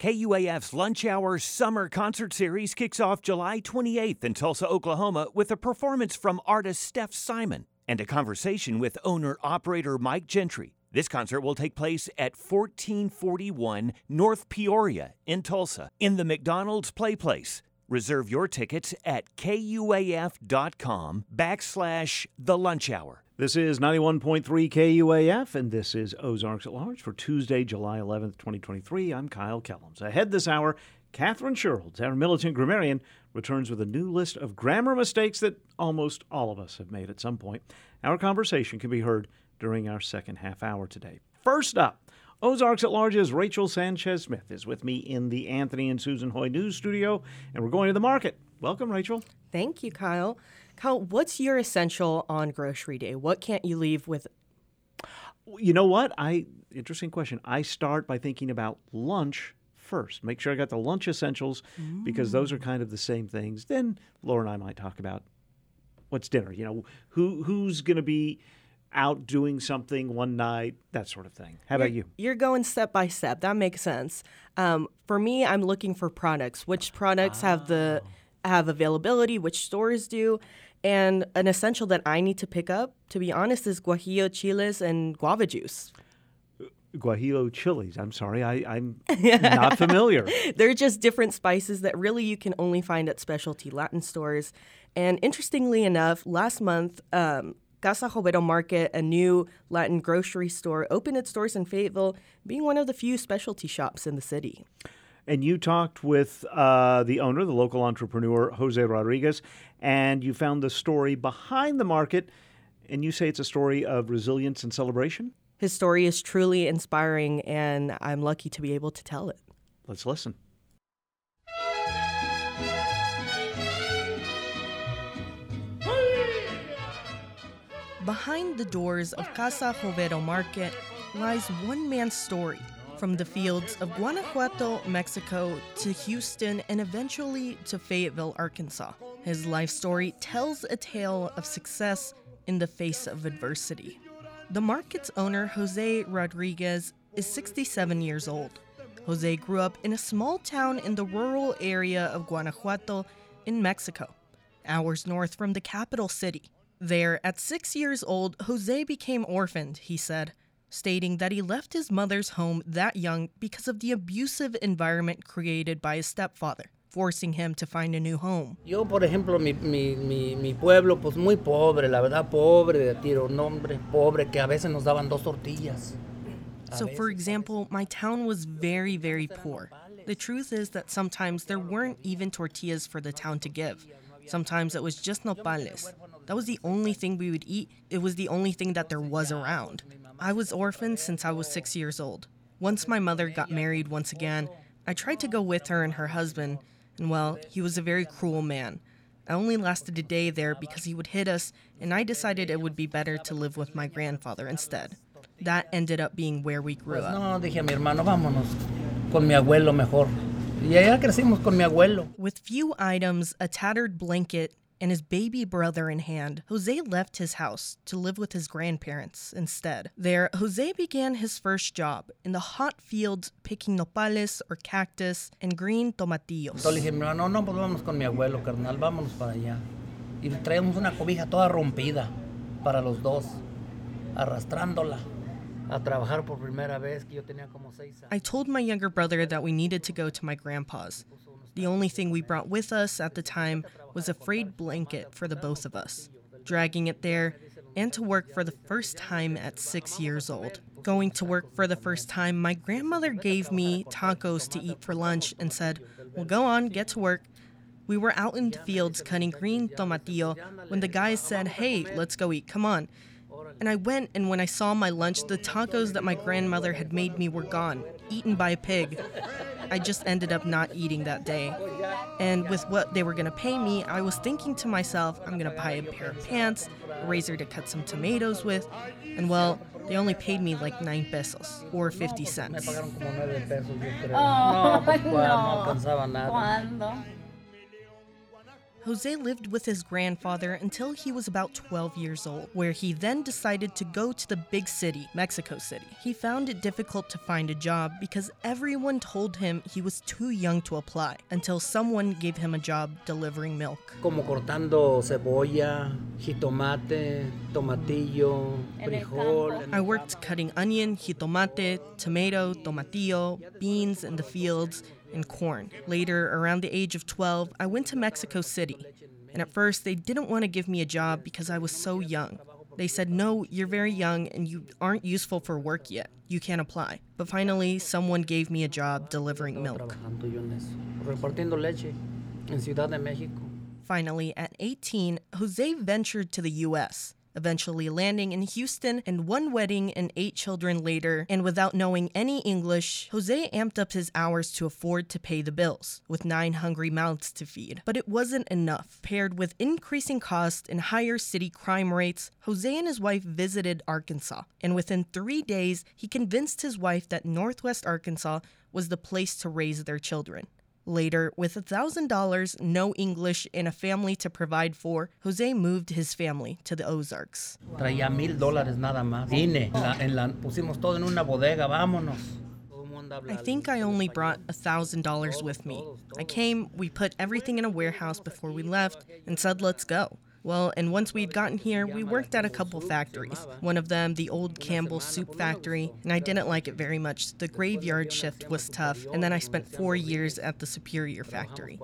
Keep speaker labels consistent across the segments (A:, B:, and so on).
A: KUAF's Lunch Hour Summer Concert Series kicks off July 28th in Tulsa, Oklahoma, with a performance from artist Steph Simon and a conversation with owner operator Mike Gentry. This concert will take place at 1441 North Peoria in Tulsa in the McDonald's Play Place. Reserve your tickets at kuaf.com backslash the lunch hour.
B: This is 91.3 KUAF, and this is Ozarks at Large for Tuesday, July 11th, 2023. I'm Kyle Kellums. Ahead this hour, Catherine Sherrills, our militant grammarian, returns with a new list of grammar mistakes that almost all of us have made at some point. Our conversation can be heard during our second half hour today. First up, Ozarks at Large's Rachell Sanchez Smith is with me in the Anthony and Susan Hoy News Studio, and we're going to the market. Welcome, Rachell.
C: Thank you, Kyle. Kyle, what's your essential on grocery day? What can't you leave with?
B: You know what? I interesting question. I start by thinking about lunch first. Make sure I got the lunch essentials mm. because those are kind of the same things. Then Laura and I might talk about what's dinner. You know, who who's going to be out doing something one night, that sort of thing. How
C: you're,
B: about you?
C: You're going step by step. That makes sense. Um, for me, I'm looking for products. Which products oh. have the have availability? Which stores do? And an essential that I need to pick up, to be honest, is guajillo chiles and guava juice.
B: Guajillo chilies. I'm sorry, I, am not familiar.
C: They're just different spices that really you can only find at specialty Latin stores. And interestingly enough, last month, um, Casa Jovero Market, a new Latin grocery store, opened its doors in Fayetteville, being one of the few specialty shops in the city.
B: And you talked with uh, the owner, the local entrepreneur, Jose Rodriguez, and you found the story behind the market. And you say it's a story of resilience and celebration?
C: His story is truly inspiring, and I'm lucky to be able to tell it.
B: Let's listen.
D: Behind the doors of Casa Jovero Market lies one man's story from the fields of Guanajuato, Mexico to Houston and eventually to Fayetteville, Arkansas. His life story tells a tale of success in the face of adversity. The market's owner, Jose Rodriguez, is 67 years old. Jose grew up in a small town in the rural area of Guanajuato in Mexico, hours north from the capital city. There, at six years old, Jose became orphaned, he said, stating that he left his mother's home that young because of the abusive environment created by his stepfather, forcing him to find a new home.
E: Yo, por ejemplo, mi, mi, mi, mi pueblo, pues muy pobre, la verdad, pobre de tiro, nombre, pobre, que a veces nos daban dos tortillas.
D: So, for example, my town was very, very poor. The truth is that sometimes there weren't even tortillas for the town to give. Sometimes it was just nopales. That was the only thing we would eat. It was the only thing that there was around. I was orphaned since I was six years old. Once my mother got married once again, I tried to go with her and her husband, and well, he was a very cruel man. I only lasted a day there because he would hit us, and I decided it would be better to live with my grandfather instead. That ended up being where we grew up.
E: No, dije a mi hermano, vámonos con mi abuelo mejor. Y crecimos con mi abuelo.
D: With few items, a tattered blanket, and his baby brother in hand, Jose left his house to live with his grandparents instead. There, Jose began his first job in the hot fields picking nopales or cactus and green tomatillos.
E: Entonces le dije, no, no, pues vámonos con mi abuelo, carnal, vámonos para allá. Y traemos una cobija toda rompida para los dos, arrastrándola. A trabajar por primera vez que yo tenía como seis años.
D: I told my younger brother that we needed to go to my grandpa's. The only thing we brought with us at the time was a frayed blanket for the both of us, dragging it there and to work for the first time at six years old. Going to work for the first time, my grandmother gave me tacos to eat for lunch and said, Well, go on, get to work. We were out in the fields cutting green tomatillo when the guys said, Hey, let's go eat, come on. And I went, and when I saw my lunch, the tacos that my grandmother had made me were gone, eaten by a pig. I just ended up not eating that day. And with what they were gonna pay me, I was thinking to myself, I'm gonna buy a pair of pants, a razor to cut some tomatoes with, and well, they only paid me like 9 pesos or 50 cents.
F: Oh, no.
D: Jose lived with his grandfather until he was about 12 years old, where he then decided to go to the big city, Mexico City. He found it difficult to find a job because everyone told him he was too young to apply until someone gave him a job delivering milk.
E: Como cortando cebolla, jitomate, tomatillo, frijol.
D: I worked cutting onion, jitomate, tomato, tomatillo, beans in the fields, and corn. Later, around the age of 12, I went to Mexico City. And at first, they didn't want to give me a job because I was so young. They said, No, you're very young and you aren't useful for work yet. You can't apply. But finally, someone gave me a job delivering milk. Finally, at 18, Jose ventured to the US, eventually landing in Houston and one wedding and eight children later. And without knowing any English, Jose amped up his hours to afford to pay the bills, with nine hungry mouths to feed. But it wasn't enough. Paired with increasing costs and higher city crime rates, Jose and his wife visited Arkansas. And within three days, he convinced his wife that Northwest Arkansas was the place to raise their children. Later, with $1,000, no English, and a family to provide for, Jose moved his family to the Ozarks.
E: Traía mil dólares nada más. Vine, en la- pusimos todo en una bodega, vámonos. Todo el mundo habla
D: I think I only brought $1,000 with me. I came, we put everything in a warehouse before we left, and said, let's go. Well, and once we'd gotten here, we worked at a couple factories. One of them, the old Campbell Soup Factory, and I didn't like it very much. The graveyard shift was tough, and then I spent four years at the Superior Factory.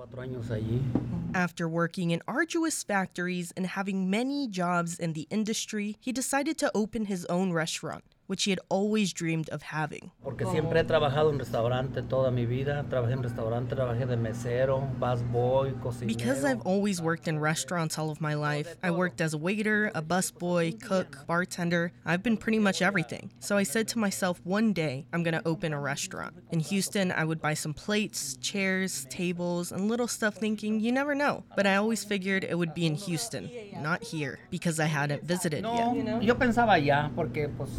D: After working in arduous factories and having many jobs in the industry, he decided to open his own restaurant, which he had always dreamed of having.
E: Porque siempre he trabajado en restaurante toda mi vida. Trabajé en restaurante, trabajé de mesero, busboy, cocinero.
D: Because I've always worked in restaurants all of my life, I worked as a waiter, a busboy, cook, bartender. I've been pretty much everything. So I said to myself, one day I'm gonna open a restaurant. In Houston, I would buy some plates, chairs, tables, and little stuff thinking, you never know. But I always figured it would be in Houston, not here, because I hadn't visited
E: No,
D: yet.
E: yo pensaba allá, porque pues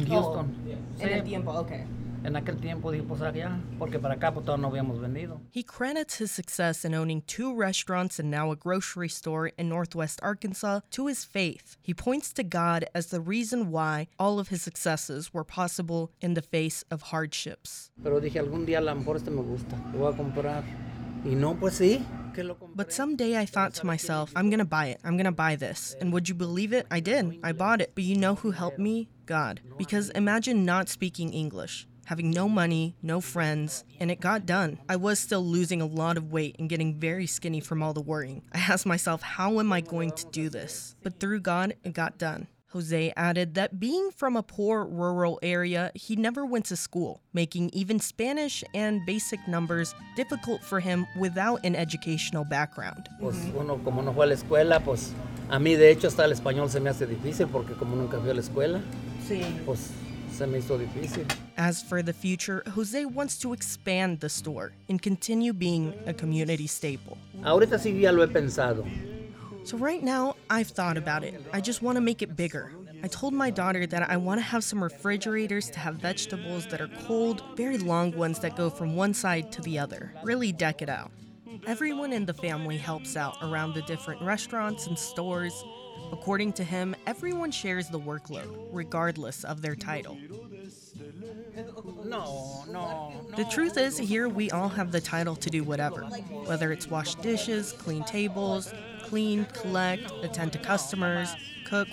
E: en oh. Houston. Sí,
C: tiempo, okay.
E: en aquel tiempo dije pues allá, porque para acá pues todavía no habíamos venido.
D: He credits his success in owning two restaurants and now a grocery store in northwest Arkansas to his faith. He points to God as the reason why all of his successes were possible in the face of hardships.
E: Pero dije algún día a lo mejor este me gusta, lo voy a comprar. Y no, pues sí, que lo compré.
D: But someday I thought to myself, I'm gonna buy it. I'm gonna buy this. And would you believe it? I did. I bought it. But you know who helped me? God. Because imagine not speaking English. Having no money, no friends, and it got done. I was still losing a lot of weight and getting very skinny from all the worrying. I asked myself, how am I going to do this? But through God, it got done. Jose added that being from a poor rural area, he never went to school, making even Spanish and basic numbers difficult for him without an educational background.
E: Pues uno como no fue a la escuela, pues a mí de hecho hasta el español se me hace difícil porque como nunca fui a la escuela, pues se me hizo difícil.
D: As for the future, Jose wants to expand the store and continue being a community staple.
E: Ahorita sí ya lo he pensado.
D: So, right now, I've thought about it. I just want to make it bigger. I told my daughter that I want to have some refrigerators to have vegetables that are cold, very long ones that go from one side to the other. Really deck it out. Everyone in the family helps out around the different restaurants and stores. According to him, everyone shares the workload, regardless of their title.
E: No, no,
D: The truth is, here we all have the title to do whatever. Whether it's wash dishes, clean tables, clean, collect, attend to customers, cook,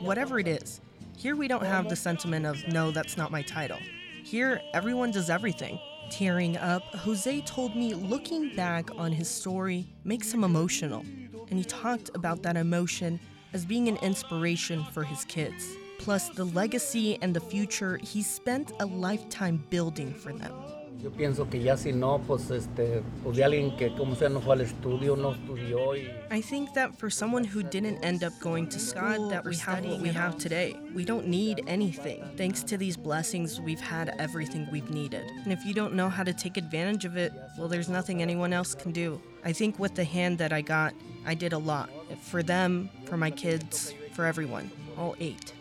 D: whatever it is. Here we don't have the sentiment of, no, that's not my title. Here, everyone does everything. Tearing up, Jose told me looking back on his story makes him emotional. And he talked about that emotion as being an inspiration for his kids. Plus, the legacy and the future he spent a lifetime building for them.
E: Yo pienso que ya si no, pues este, pues de alguien que como sea no fue al estudio, no estudió y
D: I think that for someone who didn't end up going to school, that we have what we have today. We don't need anything. Thanks to these blessings, we've had everything we've needed. And if you don't know how to take advantage of it, well, there's nothing anyone else can do. I think with the hand that I got, I did a lot. For them, for my kids, for everyone. All eight.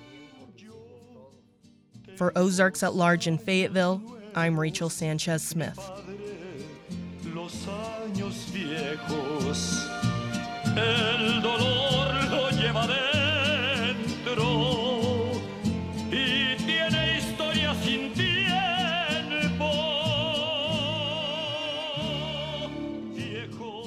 D: For Ozarks at Large in Fayetteville, I'm Rachell Sanchez Smith.
G: El dolor lo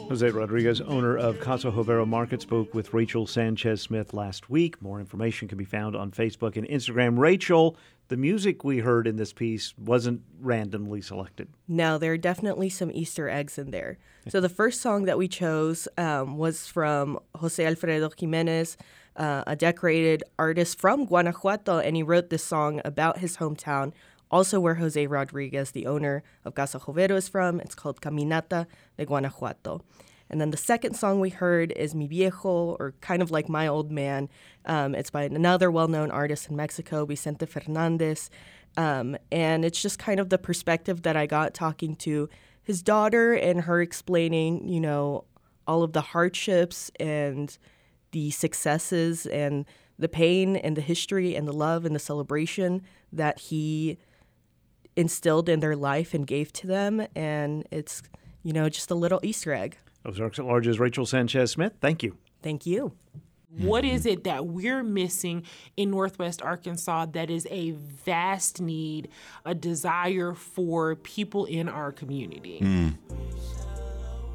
B: Jose Rodriguez, owner of Casa Jovero Market, spoke with Rachell Sanchez Smith last week. More information can be found on Facebook and Instagram. Rachell, the music we heard in this piece wasn't randomly selected.
D: No, there are definitely some Easter eggs in there. So the first song that we chose um, was from Jose Alfredo Jimenez, uh, a decorated artist from Guanajuato, and he wrote this song about his hometown, also where Jose Rodriguez, the owner of Casa Jovero, is from. It's called Caminos de Guanajuato. And then the second song we heard is Mi Viejo, or kind of like My Old Man. Um, it's by another well known artist in Mexico, Vicente Fernandez. Um, and it's just kind of the perspective that I got talking to his daughter and her explaining, you know, all of the hardships and the successes and the pain and the history and the love and the celebration that he instilled in their life and gave to them. And it's, you know, just a little Easter egg.
B: Ozarks at Large's Rachell Sanchez Smith, thank you.
D: Thank you.
H: What is it that we're missing in Northwest Arkansas that is a vast need, a desire for people in our community? Hmm.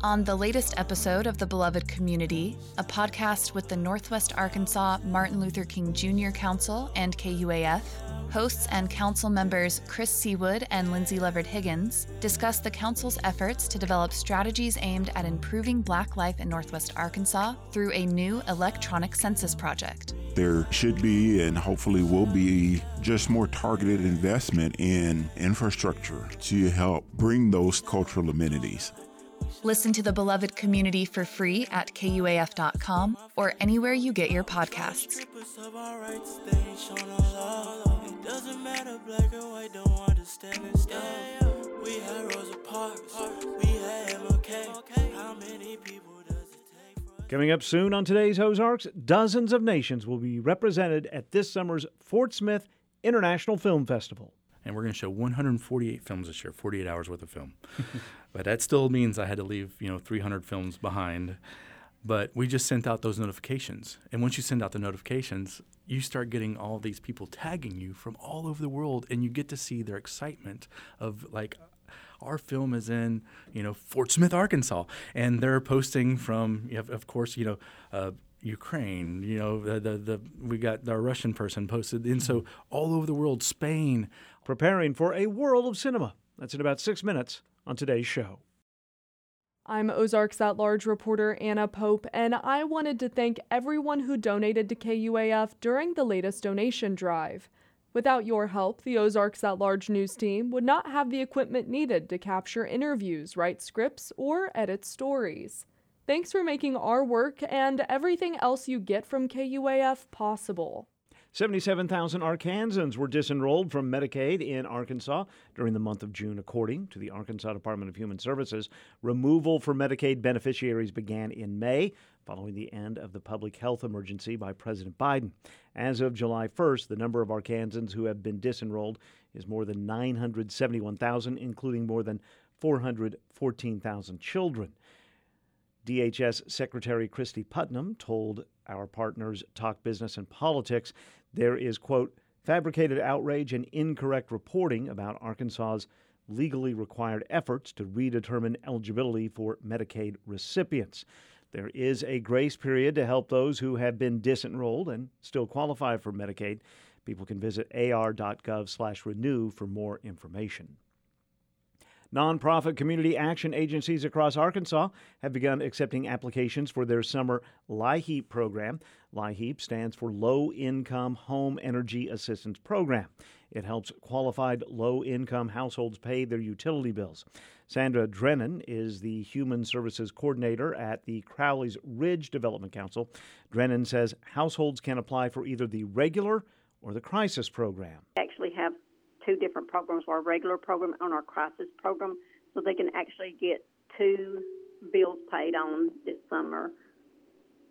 I: On the latest episode of The Beloved Community, a podcast with the Northwest Arkansas Martin Luther King Jr. Council and KUAF, hosts and council members Chris Seawood and Lindsay Leverett Higgins discuss the council's efforts to develop strategies aimed at improving Black life in Northwest Arkansas through a new electronic census project.
J: There should be and hopefully will be just more targeted investment in infrastructure to help bring those cultural amenities.
I: Listen to The Beloved Community for free at KUAF.com or anywhere you get your podcasts.
B: Coming up soon on today's Ozarks, dozens of nations will be represented at this summer's Fort Smith International Film Festival.
K: And we're going to show 148 films this year, 48 hours worth of film. but that still means I had to leave, you know, 300 films behind. But we just sent out those notifications. And once you send out the notifications, you start getting all these people tagging you from all over the world and you get to see their excitement of like our film is in, you know, Fort Smith, Arkansas, and they're posting from, you have, of course, you know, uh, Ukraine, you know, the, the, the we got our Russian person posted, and so all over the world, Spain,
B: Preparing for a world of cinema. That's in about six minutes on today's show.
L: I'm Ozarks at Large reporter Anna Pope, and I wanted to thank everyone who donated to KUAF during the latest donation drive. Without your help, the Ozarks at Large news team would not have the equipment needed to capture interviews, write scripts, or edit stories. Thanks for making our work and everything else you get from KUAF possible.
B: 77,000 Arkansans were disenrolled from Medicaid in Arkansas during the month of June, according to the Arkansas Department of Human Services. Removal for Medicaid beneficiaries began in May, following the end of the public health emergency by President Biden. As of July 1st, the number of Arkansans who have been disenrolled is more than 971,000, including more than 414,000 children. DHS Secretary Kristi Putnam told our partners Talk Business and Politics there is, quote, fabricated outrage and incorrect reporting about Arkansas's legally required efforts to redetermine eligibility for Medicaid recipients. There is a grace period to help those who have been disenrolled and still qualify for Medicaid. People can visit ar.gov/renew for more information. Nonprofit community action agencies across Arkansas have begun accepting applications for their summer LIHEAP program. LIHEAP stands for Low Income Home Energy Assistance Program. It helps qualified low income households pay their utility bills. Sandra Drennan is the Human Services Coordinator at the Crowley's Ridge Development Council. Drennan says households can apply for either the regular or the crisis program.
M: actually have two different programs, our regular program and our crisis program, so they can actually get two bills paid on this summer.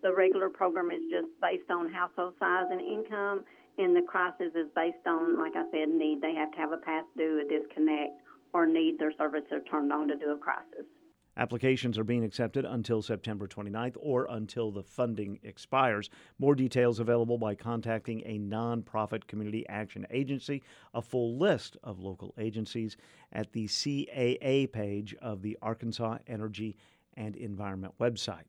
M: The regular program is just based on household size and income, and the crisis is based on, like I said, need. They have to have a past due, a disconnect, or need their services turned on to do a crisis.
B: Applications are being accepted until September 29th or until the funding expires. More details available by contacting a nonprofit community action agency. A full list of local agencies at the CAA page of the Arkansas Energy and Environment website.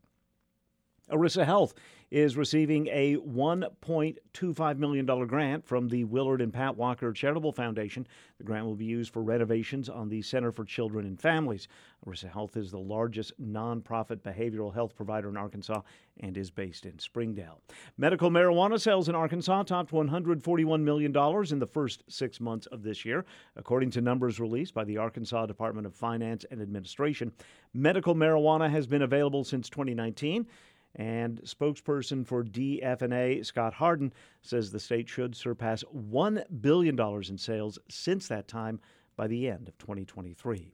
B: Arisa Health is receiving a $1.25 million grant from the Willard and Pat Walker Charitable Foundation. The grant will be used for renovations on the Center for Children and Families. Arisa Health is the largest nonprofit behavioral health provider in Arkansas and is based in Springdale. Medical marijuana sales in Arkansas topped $141 million in the first six months of this year, according to numbers released by the Arkansas Department of Finance and Administration. Medical marijuana has been available since 2019. And spokesperson for DFNA, Scott Hardin, says the state should surpass $1 billion in sales since that time by the end of 2023.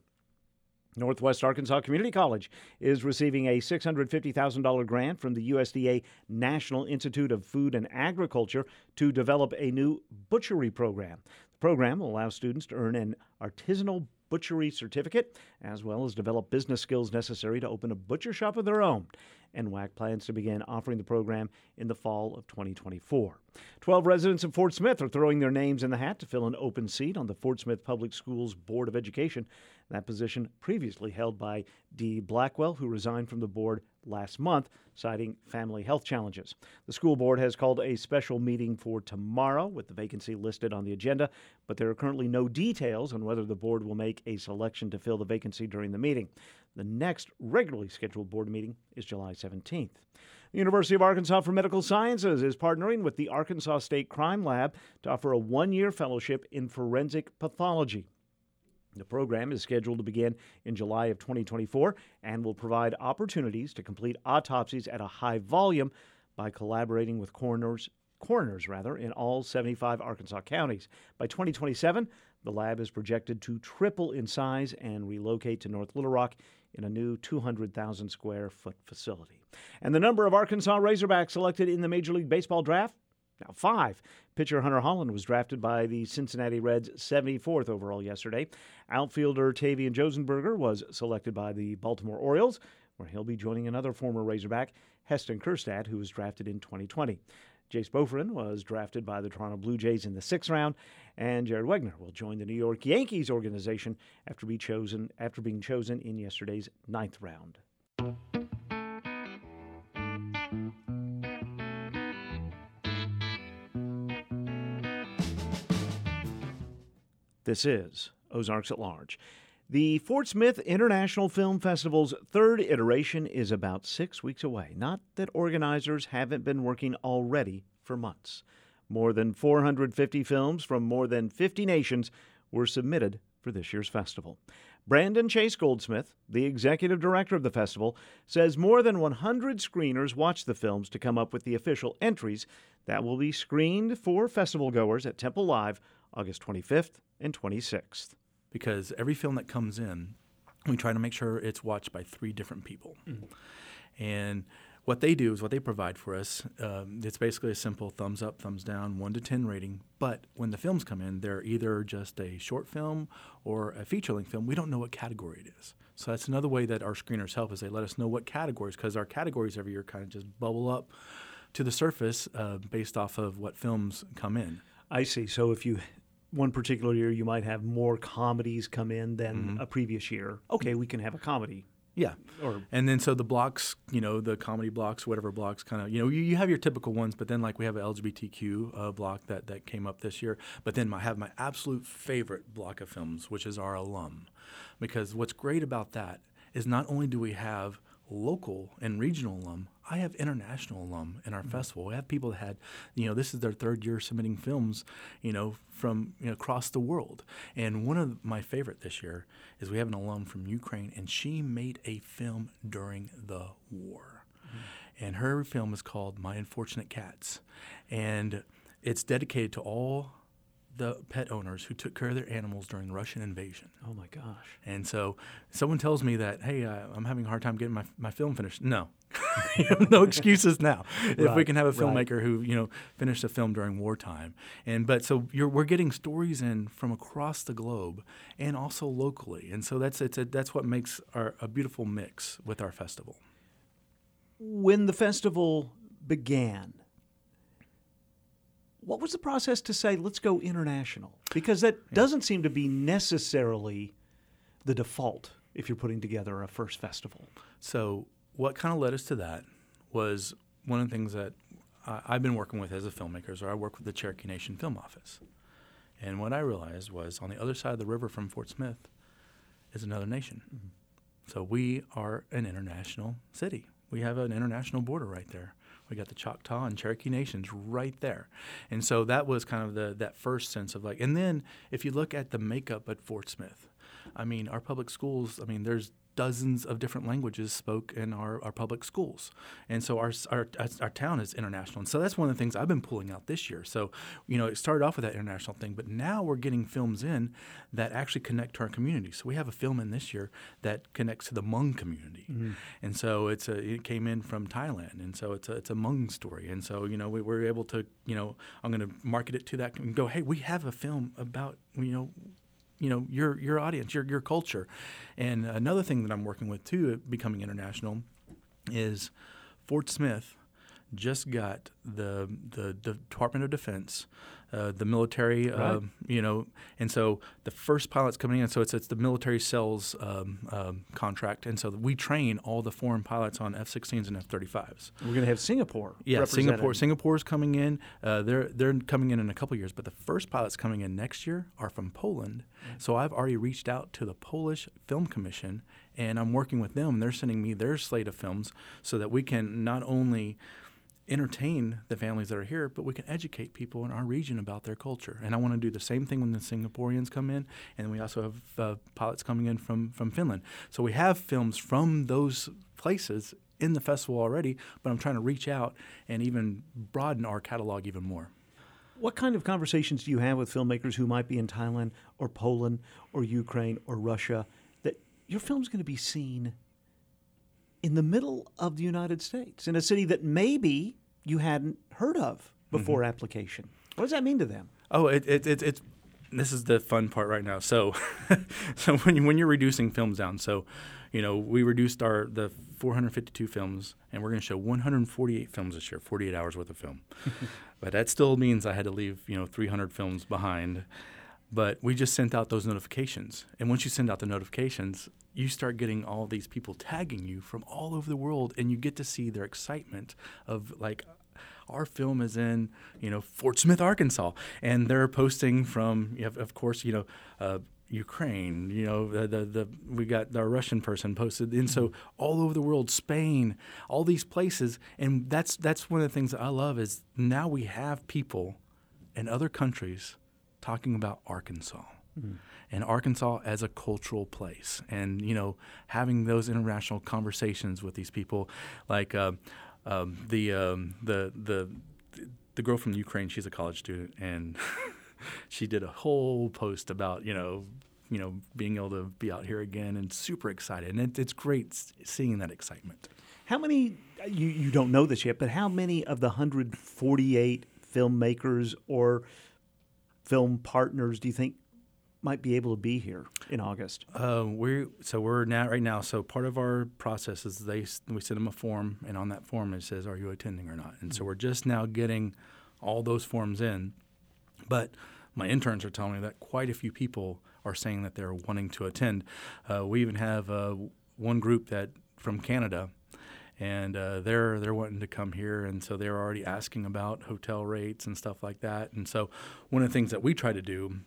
B: Northwest Arkansas Community College is receiving a $650,000 grant from the USDA National Institute of Food and Agriculture to develop a new butchery program. The program will allow students to earn an artisanal butchery certificate, as well as develop business skills necessary to open a butcher shop of their own. NWACC plans to begin offering the program in the fall of 2024. Twelve residents of Fort Smith are throwing their names in the hat to fill an open seat on the Fort Smith Public Schools Board of Education. That position previously held by Dee Blackwell, who resigned from the board last month, citing family health challenges. The school board has called a special meeting for tomorrow with the vacancy listed on the agenda, but there are currently no details on whether the board will make a selection to fill the vacancy during the meeting. The next regularly scheduled board meeting is July 17th. The University of Arkansas for Medical Sciences is partnering with the Arkansas State Crime Lab to offer a one year fellowship in forensic pathology. The program is scheduled to begin in July of 2024 and will provide opportunities to complete autopsies at a high volume by collaborating with coroners coroners rather in all 75 Arkansas counties. By 2027, the lab is projected to triple in size and relocate to North Little Rock in a new 200,000 square foot facility. And the number of Arkansas Razorbacks selected in the Major League Baseball draft now, five. Pitcher Hunter Hollan was drafted by the Cincinnati Reds 74th overall yesterday. Outfielder Tavian Josenberger was selected by the Baltimore Orioles, where he'll be joining another former Razorback, Heston Kjerstad, who was drafted in 2020. Jace Bohrofen was drafted by the Toronto Blue Jays in the sixth round, and Jared Wegner will join the New York Yankees organization after, be chosen, after being chosen in yesterday's ninth round. This is Ozarks at Large. The Fort Smith International Film Festival's third iteration is about six weeks away. Not that organizers haven't been working already for months. More than 450 films from more than 50 nations were submitted for this year's festival. Brandon Chase Goldsmith, the executive director of the festival, says more than 100 screeners watched the films to come up with the official entries that will be screened for festival goers at Temple Live August 25th and 26th
K: because every film that comes in, we try to make sure it's watched by three different people. Mm-hmm. And what they do is what they provide for us. Um, it's basically a simple thumbs up, thumbs down, one to ten rating. But when the films come in, they're either just a short film or a feature length film. We don't know what category it is. So that's another way that our screeners help is they let us know what categories because our categories every year kind of just bubble up to the surface uh, based off of what films come in.
B: I see. So if you one particular year you might have more comedies come in than mm-hmm. a previous year. Okay, we can have a comedy.
K: Yeah. Or and then so the blocks, you know, the comedy blocks, whatever blocks, kind of, you know, you, you, have your typical ones, but then like we have an LGBTQ uh, block that that came up this year. But then I have my absolute favorite block of films, which is our alum, because what's great about that is not only do we have local and regional alum, I have international alum in our mm-hmm. festival. We have people that had, you know, this is their third year submitting films, you know, from you know, across the world. And one of my favorite this year is we have an alum from Ukraine, and she made a film during the war. Mm-hmm. And her film is called My Unfortunate Cats. And it's dedicated to all the pet owners who took care of their animals during the Russian invasion.
B: Oh my gosh.
K: And so someone tells me that, hey, uh, I'm having a hard time getting my, my film finished. No. no excuses now. If we can have a
B: right.
K: filmmaker who you know finished a film during wartime, and but so you're, we're getting stories in from across the globe and also locally, and so that's it's a, that's what makes our a beautiful mix with our festival.
B: When the festival began, what was the process to say, let's go international? Because that doesn't seem to be necessarily the default if you're putting together a first festival.
K: So what kind of led us to that was one of the things that I've been working with as a filmmaker. So I work with the Cherokee Nation Film Office, and what I realized was on the other side of the river from Fort Smith is another nation. Mm-hmm. So we are an international city. We have an international border right there. We got the Choctaw and Cherokee nations right there, and so that was kind of the that first sense of like. And then if you look at the makeup at Fort Smith, I mean, our public schools. I mean, there's dozens of different languages spoke in our, our public schools, and so our, our our town is international. And so that's one of the things I've been pulling out this year. So you know, it started off with that international thing, but now we're getting films in that actually connect to our community. So we have a film in this year that connects to the Hmong community,
B: Mhm.
K: and so it's a it came in from Thailand, and so it's a it's a Hmong story, and so you know we were able to you know I'm going to market it to that and go, hey, we have a film about you know you know your your audience, your your culture. And another thing that I'm working with too, becoming international, is Fort Smith just got the the, the Department of Defense, uh, the military,
B: Right.
K: uh, you know, and so the first pilot's coming in. So it's it's the military sales um, um, contract, and so we train all the foreign pilots on F-16s and F-35s.
B: We're going to have Singapore.
K: Yeah. Singapore. Singapore's coming in. Uh, they're they're coming in in a couple years, but the first pilots coming in next year are from Poland. So I've already reached out to the Polish Film Commission, and I'm working with them. They're sending me their slate of films so that we can not only entertain the families that are here, but we can educate people in our region about their culture. And I want to do the same thing when the Singaporeans come in, and we also have uh, pilots coming in from from Finland. So we have films from those places in the festival already, but I'm trying to reach out and even broaden our catalog even more.
B: What kind of conversations do you have with filmmakers who might be in Thailand or Poland or Ukraine or Russia that your film's going to be seen in the middle of the United States in a city that maybe you hadn't heard of before mm-hmm. application? What does that mean to them?
K: Oh, it, it, it, it's this is the fun part right now. So, so when you, when you're reducing films down, so you know we reduced our the 452 films, and we're going to show 148 films this year, 48 hours worth of film. but that still means I had to leave you know 300 films behind. But we just sent out those notifications, and once you send out the notifications, you start getting all these people tagging you from all over the world, and you get to see their excitement of like our film is in you know Fort Smith, Arkansas, and they're posting from of course you know uh, Ukraine, you know the, the the we got our Russian person posted, and so all over the world, Spain, all these places, and that's that's one of the things that I love is now we have people in other countries talking about Arkansas and Arkansas as a cultural place, and you know having those international conversations with these people, like uh, um, the um, the the the girl from Ukraine. She's a college student, and she did a whole post about you know you know being able to be out here again, and super excited, and it, it's great seeing that excitement.
B: How many, you, you don't know this yet, but how many of the 148 filmmakers or film partners do you think might be able to be here in August?
K: Uh, we so we're now right now. So part of our process is they we send them a form, and on that form it says, "Are you attending or not?" And so we're just now getting all those forms in. But my interns are telling me that quite a few people are saying that they're wanting to attend. Uh, we even have uh, one group that from Canada, and uh, they're they're wanting to come here, and so they're already asking about hotel rates and stuff like that. And so one of the things that we try to do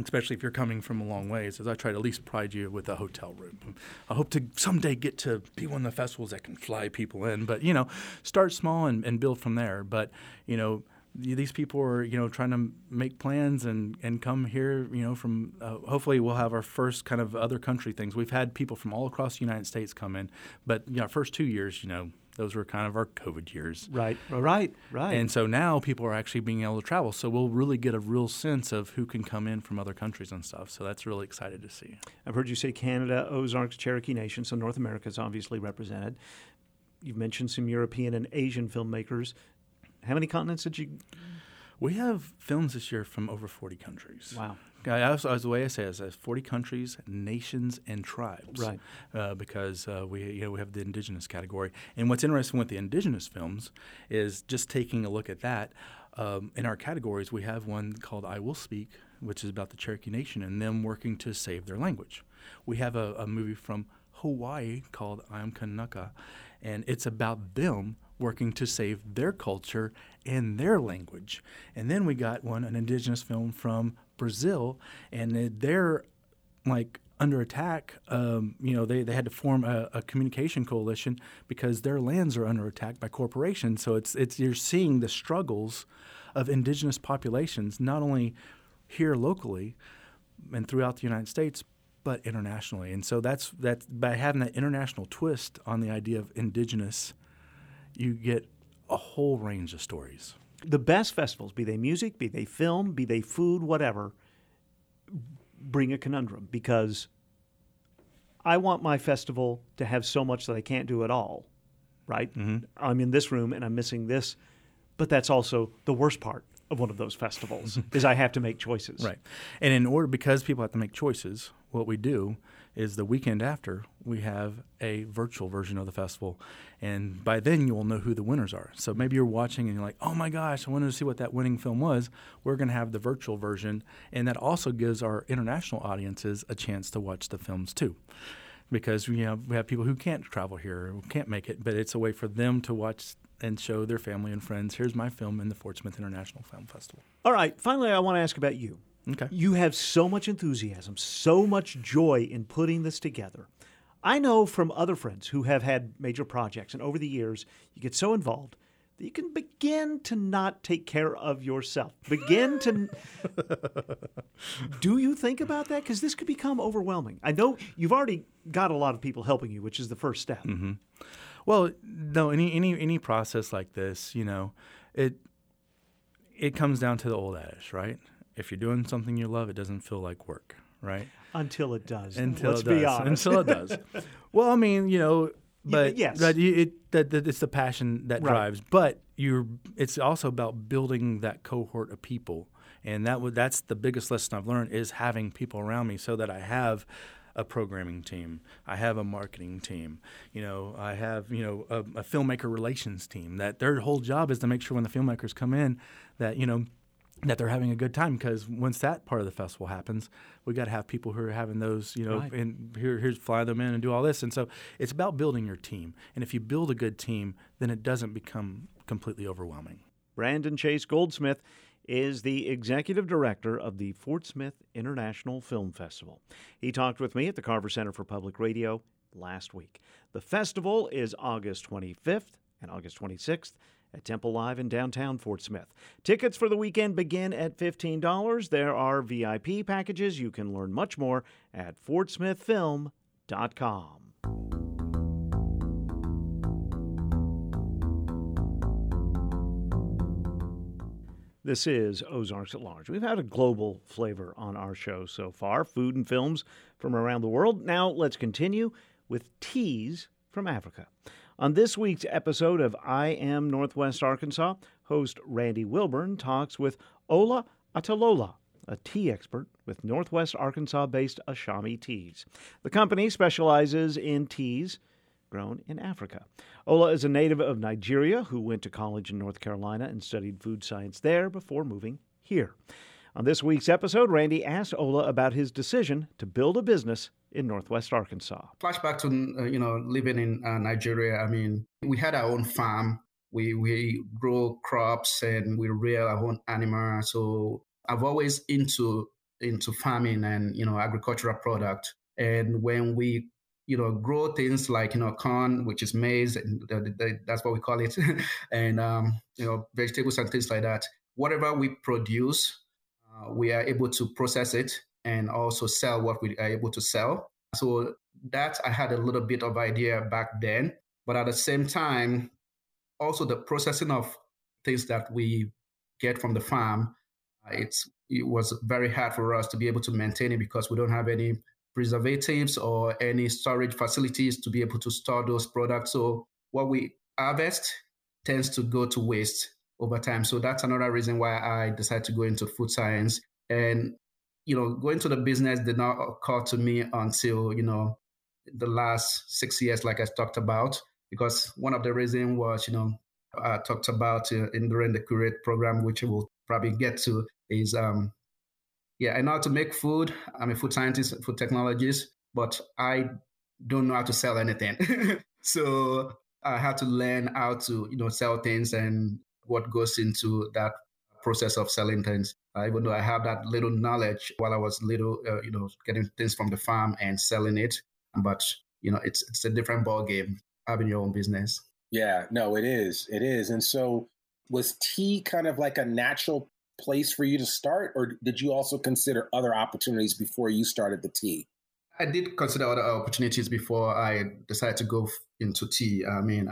K: especially if you're coming from a long ways, is I try to at least provide you with a hotel room. I hope to someday get to be one of the festivals that can fly people in, but you know, start small and, and build from there. But you know, these people are you know trying to make plans and and come here. You know, from uh, hopefully we'll have our first kind of other country things. We've had people from all across the United States come in, but you know, our first two years, you know. Those were kind of our COVID years.
B: Right, right, right.
K: And so now people are actually being able to travel. So we'll really get a real sense of who can come in from other countries and stuff. So that's really excited to see.
B: I've heard you say Canada, Ozarks, Cherokee Nation, so North America is obviously represented. You've mentioned some European and Asian filmmakers. How many continents did you?
K: We have films this year from over 40 countries.
B: Wow.
K: I also, as the way I say it, as 40 countries, nations, and tribes.
B: Right.
K: Uh, because uh, we, you know, we have the indigenous category. And what's interesting with the indigenous films is just taking a look at that. Um, in our categories, we have one called I Will Speak, which is about the Cherokee Nation and them working to save their language. We have a, a movie from Hawaii called I Am Kanaka, and it's about them working to save their culture and their language. And then we got one, an indigenous film from Brazil, and they're like under attack. Um, you know, they, they had to form a, a, communication coalition because their lands are under attack by corporations. So it's it's you're seeing the struggles of indigenous populations not only here locally and throughout the United States, but internationally. And so that's that by having that international twist on the idea of indigenous, you get a whole range of stories.
B: The best festivals, be they music, be they film, be they food, whatever, bring a conundrum because I want my festival to have so much that I can't do it all, right?
K: Mm-hmm.
B: I'm in this room and I'm missing this, but that's also the worst part of one of those festivals is I have to make choices.
K: Right. And in order because people have to make choices, what we do is the weekend after we have a virtual version of the festival. And by then you will know who the winners are. So maybe you're watching and you're like oh my gosh i wanted to see what that winning film was. We're going to have the virtual version and that also gives our international audiences a chance to watch the films too. Because we have, we have people who can't travel here who can't make it but it's a way for them to watch and show their family and friends here's my film in the fort smith international film festival.
B: All right finally i want to ask about you
K: Okay.
B: You have so much enthusiasm, so much joy in putting this together. I know from other friends who have had major projects, and over the years, you get so involved that you can begin to not take care of yourself. Begin to. Do you think about that? Because this could become overwhelming. I know you've already got a lot of people helping you, which is the first step.
K: Mm-hmm. Well, no, any any any process like this, you know, it it comes down to the old adage, right? If you're doing something you love, it doesn't feel like work, right?
B: Until it does.
K: Until
B: Let's
K: it does.
B: be honest.
K: Until it does. well, I mean, you know, but
B: yes,
K: but it, that, that it's the passion that
B: Right.
K: drives. But you're it's also about building that cohort of people, and that would that's the biggest lesson I've learned is having people around me so that I have a programming team. I have a marketing team. You know, I have you know a, a filmmaker relations team. That their whole job is to make sure when the filmmakers come in that you know that they're having a good time because once that part of the festival happens, we got to have people who are having those, you know,
B: Right.
K: and here, here's fly them in and do all this. And so it's about building your team. And if you build a good team, then it doesn't become completely overwhelming.
B: Brandon Chase Goldsmith is the executive director of the Fort Smith International Film Festival. He talked with me at the Carver Center for Public Radio last week. The festival is August 25th and August 26th at Temple Live in downtown Fort Smith. Tickets for the weekend begin at $15. There are VIP packages. You can learn much more at fortsmithfilm.com. This is Ozarks at Large. We've had a global flavor on our show so far food and films from around the world. Now let's continue with teas from Africa. On this week's episode of I Am Northwest Arkansas, host Randy Wilburn talks with Ola Atalola, a tea expert with Northwest Arkansas based Ashami Teas. The company specializes in teas grown in Africa. Ola is a native of Nigeria who went to college in North Carolina and studied food science there before moving here. On this week's episode, Randy asked Ola about his decision to build a business in Northwest Arkansas.
N: flashback to uh, you know living in uh, Nigeria. I mean, we had our own farm. We we grow crops and we rear our own animals. So I've always into into farming and you know agricultural product. And when we you know grow things like you know corn, which is maize, and that's what we call it, and um, you know vegetables and things like that. Whatever we produce, uh, we are able to process it and also sell what we are able to sell. So that I had a little bit of idea back then, but at the same time, also the processing of things that we get from the farm, uh, it's it was very hard for us to be able to maintain it because we don't have any preservatives or any storage facilities to be able to store those products. So what we harvest tends to go to waste over time. So that's another reason why I decided to go into food science. And, you know, going to the business did not occur to me until, you know, the last six years, like I talked about, because one of the reasons was, you know, I talked about uh, in during the curate program, which we'll probably get to, is um, yeah, I know how to make food. I'm a food scientist, food technologist, but I don't know how to sell anything. so I had to learn how to, you know, sell things and what goes into that process of selling things. Uh, even though I have that little knowledge while I was little, uh, you know, getting things from the farm and selling it, but you know, it's it's a different ball game having your own business.
O: Yeah, no, it is, it is, and so was tea kind of like a natural place for you to start, or did you also consider other opportunities before you started the tea?
N: I did consider other opportunities before I decided to go into tea. I mean,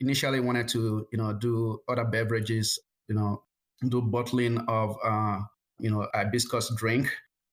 N: initially wanted to, you know, do other beverages, you know, do bottling of, uh, you know, hibiscus drink.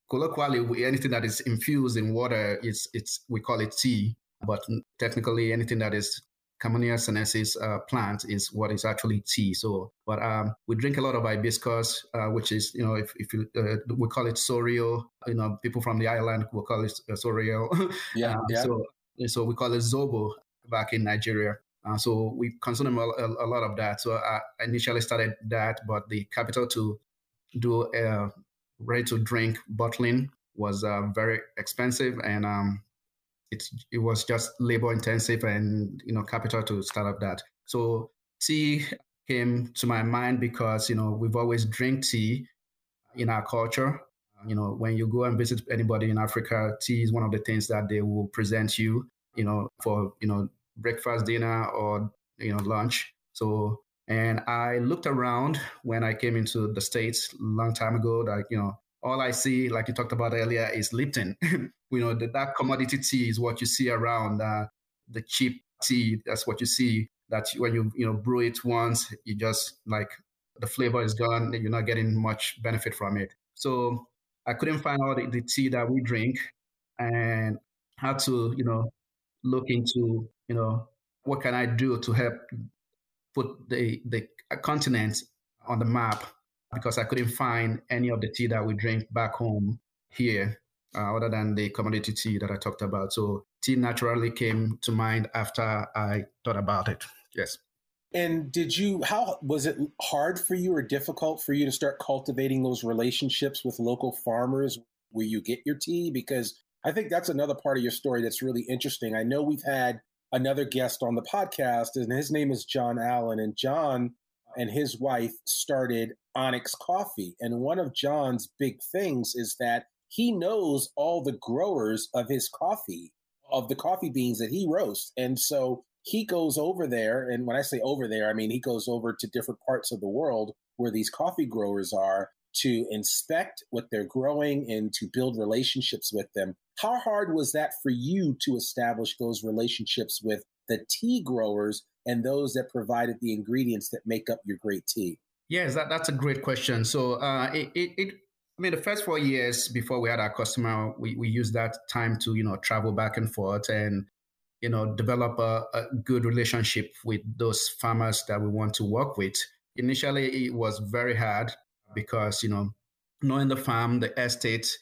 N: Colloquially, anything that is infused in water, it's, it's, we call it tea. But technically, anything that is Camellia sinensis uh, plant is what is actually tea. So, but um, we drink a lot of hibiscus, uh, which is, you know, if, if you, uh, we call it sorio, you know, people from the island will call it uh, sorio.
O: Yeah, yeah.
N: So, so we call it zobo back in Nigeria. Uh, so we consume a, a, lot of that. So I initially started that, but the capital to do a ready to drink bottling was uh, very expensive and um, it's it was just labor intensive and you know capital to start up that. So tea came to my mind because you know we've always drink tea in our culture. You know, when you go and visit anybody in Africa, tea is one of the things that they will present you. You know, for you know breakfast, dinner, or you know lunch. So and I looked around when I came into the states a long time ago. That you know all I see, like you talked about earlier, is Lipton. you know, the, that commodity tea is what you see around. Uh, the cheap tea, that's what you see. That when you you know brew it once, you just like the flavor is gone. You're not getting much benefit from it. So I couldn't find all the, the tea that we drink, and had to you know look into you know what can I do to help put the the continent on the map because I couldn't find any of the tea that we drink back home here uh, other than the commodity tea that I talked about. So tea naturally came to mind after I thought about it. Yes.
O: And did you, how was it hard for you or difficult for you to start cultivating those relationships with local farmers where you get your tea? Because I think that's another part of your story that's really interesting. I know we've had another guest on the podcast, and his name is John Allen. And John and his wife started Onyx Coffee. And one of John's big things is that he knows all the growers of his coffee, of the coffee beans that he roasts. And so he goes over there. And when I say over there, I mean he goes over to different parts of the world where these coffee growers are to inspect what they're growing and to build relationships with them. How hard was that for you to establish those relationships with the tea growers and those that provided the ingredients that make up your great tea?
N: Yes, that, that's a great question. So uh, it, it, it, I mean, the first four years before we had our customer, we, we used that time to, you know, travel back and forth and, you know, develop a, a good relationship with those farmers that we want to work with. Initially, it was very hard because, you know, knowing the farm, the estate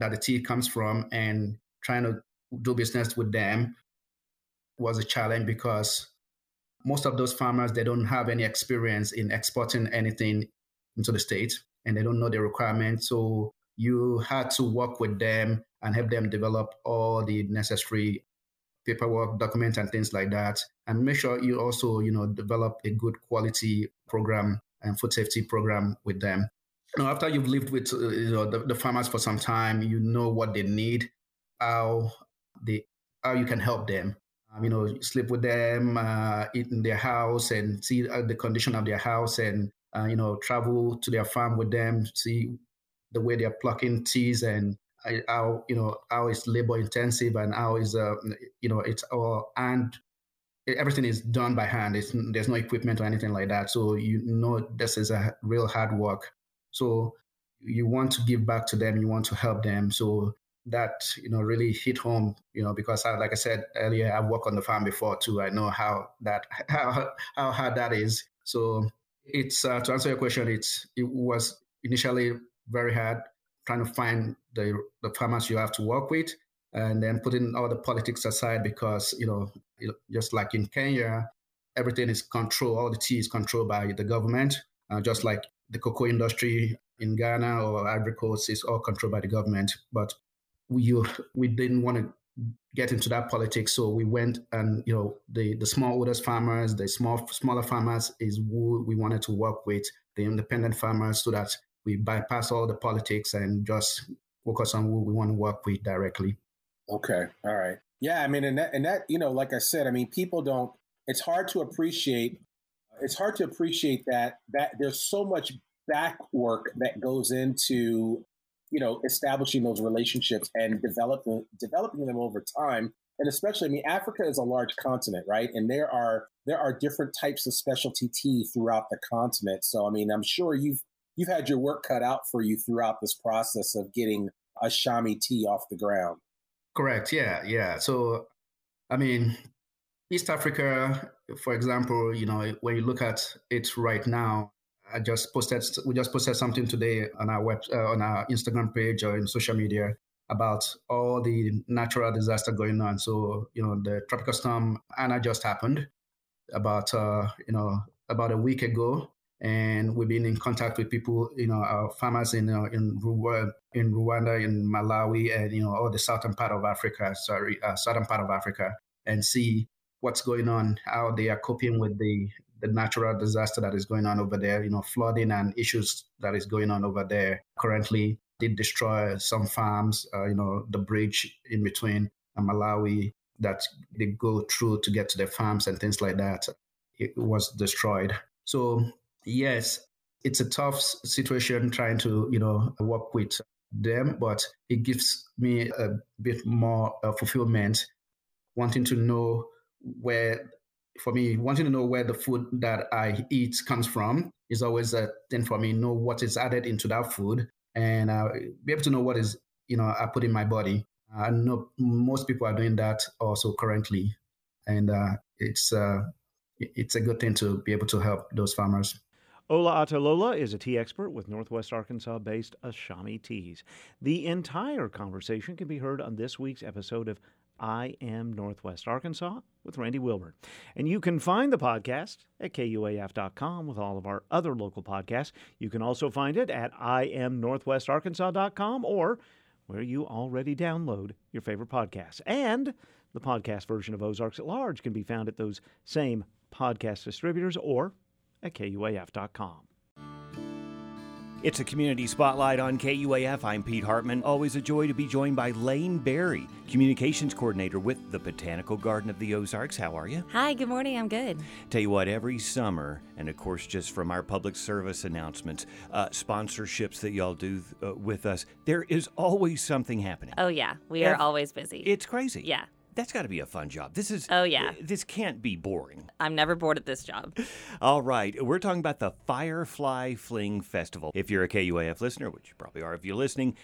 N: that the tea comes from and trying to do business with them was a challenge because most of those farmers they don't have any experience in exporting anything into the state and they don't know the requirements so you had to work with them and help them develop all the necessary paperwork documents and things like that. And make sure you also you know develop a good quality program and food safety program with them you know, after you've lived with uh, you know the, the farmers for some time you know what they need how they how you can help them um, you know, sleep with them, uh, eat in their house, and see uh, the condition of their house, and uh, you know, travel to their farm with them, see the way they're plucking teas, and uh, how you know how it's labor intensive, and how is uh, you know it's all and everything is done by hand. It's, there's no equipment or anything like that, so you know this is a real hard work. So you want to give back to them, you want to help them. So that you know really hit home. You know, because I, like I said earlier, I've worked on the farm before too. I know how that how how hard that is. So it's uh, to answer your question, it's it was initially very hard trying to find the the farmers you have to work with, and then putting all the politics aside because you know just like in Kenya, everything is controlled. All the tea is controlled by the government, uh, just like the cocoa industry in Ghana or Ivory Coast is all controlled by the government. But we we didn't want to get into that politics, so we went and you know the the smallholders farmers, the small smaller farmers is who we wanted to work with, the independent farmers, so that we bypass all the politics and just focus on who we want to work with directly.
O: Okay, all right, yeah. I mean, and that, and that you know, like I said, I mean, people don't. It's hard to appreciate. It's hard to appreciate that that there's so much back work that goes into you know establishing those relationships and developing developing them over time. And especially i mean africa is a large continent right? And there are there are different types of specialty tea throughout the continent. So i mean i'm sure you've you've had your work cut out for you throughout this process of getting Ashami tea off the ground.
N: Correct. Yeah yeah. So i mean east africa for example you know when you look at it right now I just posted we just posted something today on our web uh, on our Instagram page or in social media about all the natural disaster going on. So you know the tropical storm Ana just happened about uh, you know about a week ago, and we've been in contact with people, you know, our farmers in uh, in Rwanda, in Rwanda, in Malawi, and you know all the southern part of Africa. Sorry, uh, southern part of Africa, and see what's going on, how they are coping with the the natural disaster that is going on over there, you know, flooding and issues that is going on over there. Currently, did destroy some farms, uh, you know, the bridge in between Malawi that they go through to get to the farms and things like that. It was destroyed. So, yes, it's a tough situation trying to, you know, work with them, but it gives me a bit more uh, fulfillment wanting to know where for me, wanting to know where the food that I eat comes from is always a thing for me. Know what is added into that food and uh, be able to know what is you know I put in my body. I know most people are doing that also currently, and uh, it's uh, it's a good thing to be able to help those farmers.
B: Ola Atalola is a tea expert with Northwest Arkansas based Ashami Teas. The entire conversation can be heard on this week's episode of I Am Northwest Arkansas with Randy Wilburn. And you can find the podcast at kuaf.com with all of our other local podcasts. You can also find it at iamnorthwestarkansas.com or where you already download your favorite podcasts. And the podcast version of Ozarks at Large can be found at those same podcast distributors or at kuaf.com.
A: It's a community spotlight on KUAF. I'm Pete Hartman. Always a joy to be joined by Lane Berry, communications coordinator with the Botanical Garden of the Ozarks. How are you?
P: Hi, good morning. I'm good.
A: Tell you what, every summer, and of course, just from our public service announcements, uh, sponsorships that y'all do uh, with us, there is always something happening.
P: Oh, yeah. We are
A: Ev-
P: always busy.
A: It's crazy.
P: Yeah.
A: That's got to be a fun job. This is.
P: Oh, yeah.
A: This can't be boring.
P: I'm never bored at this job.
A: All right, we're talking about the Firefly Fling Festival. If you're a KUAF listener, which you probably are if you're listening,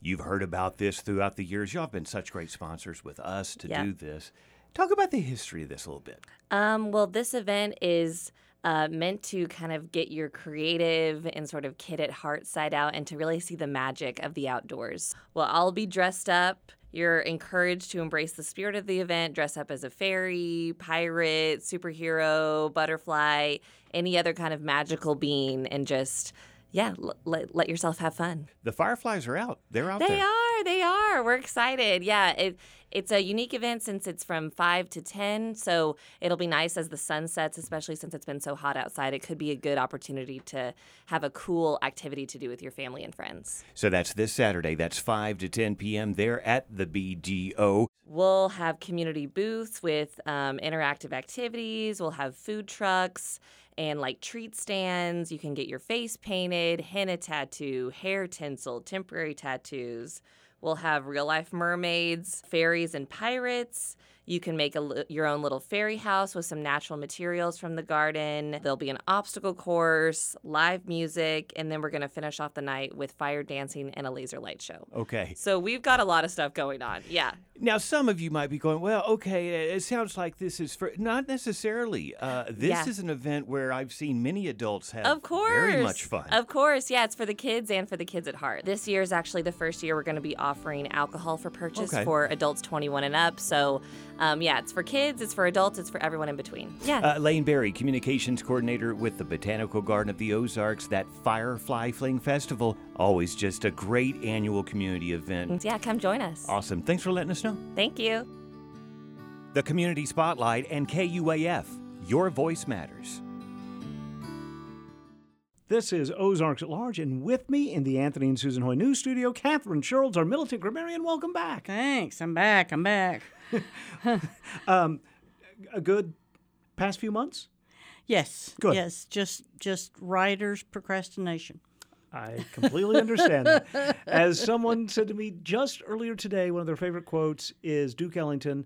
A: you've heard about this throughout the years. Y'all have been such great sponsors with us to
P: Yeah.
A: do this. Talk about the history of this a little bit.
P: Um, well, this event is uh, meant to kind of get your creative and sort of kid at heart side out and to really see the magic of the outdoors. Well, I'll be dressed up. You're encouraged to embrace the spirit of the event, dress up as a fairy, pirate, superhero, butterfly, any other kind of magical being, and just, yeah, l- let, let yourself have fun.
A: The Fireflies are out. They're out
P: They
A: there.
P: are. They are. We're excited. Yeah. It, it's a unique event since it's from 5 to 10. So it'll be nice as the sun sets, especially since it's been so hot outside. It could be a good opportunity to have a cool activity to do with your family and friends.
A: So that's this Saturday. That's 5 to 10 p.m. there at the BGO.
P: We'll have community booths with um, interactive activities. We'll have food trucks and like treat stands. You can get your face painted, henna tattoo, hair tinsel, temporary tattoos. We'll have real life mermaids, fairies, and pirates. You can make a, your own little fairy house with some natural materials from the garden. There'll be an obstacle course, live music, and then we're going to finish off the night with fire dancing and a laser light show.
A: Okay.
P: So we've got a lot of stuff going on. Yeah.
A: Now, some of you might be going, well, okay, it sounds like this is for. Not necessarily. Uh, this
P: Yeah.
A: is an event where I've seen many adults have
P: Of course.
A: very much fun.
P: Of course. Yeah, it's for the kids and for the kids at heart. This year is actually the first year we're going to be offering alcohol for purchase
A: Okay.
P: for adults 21 and up. So, um, yeah, it's for kids, it's for adults, it's for everyone in between. Yeah.
A: Uh, Lane Berry, communications coordinator with the Botanical Garden of the Ozarks, that Firefly Fling Festival. Always just a great annual community event.
P: yeah, come join us.
A: Awesome. Thanks for letting us know.
P: Thank you.
A: The Community Spotlight and KUAF. Your voice matters.
B: This is Ozarks at Large, and with me in the Anthony and Susan Hoy News Studio, Catherine Shurlds, our militant grammarian. Welcome back.
Q: Thanks. I'm back. I'm back.
B: um, a good past few months?
Q: Yes.
B: Good.
Q: Yes. Just just writer's procrastination.
B: I completely understand that. As someone said to me just earlier today, one of their favorite quotes is Duke Ellington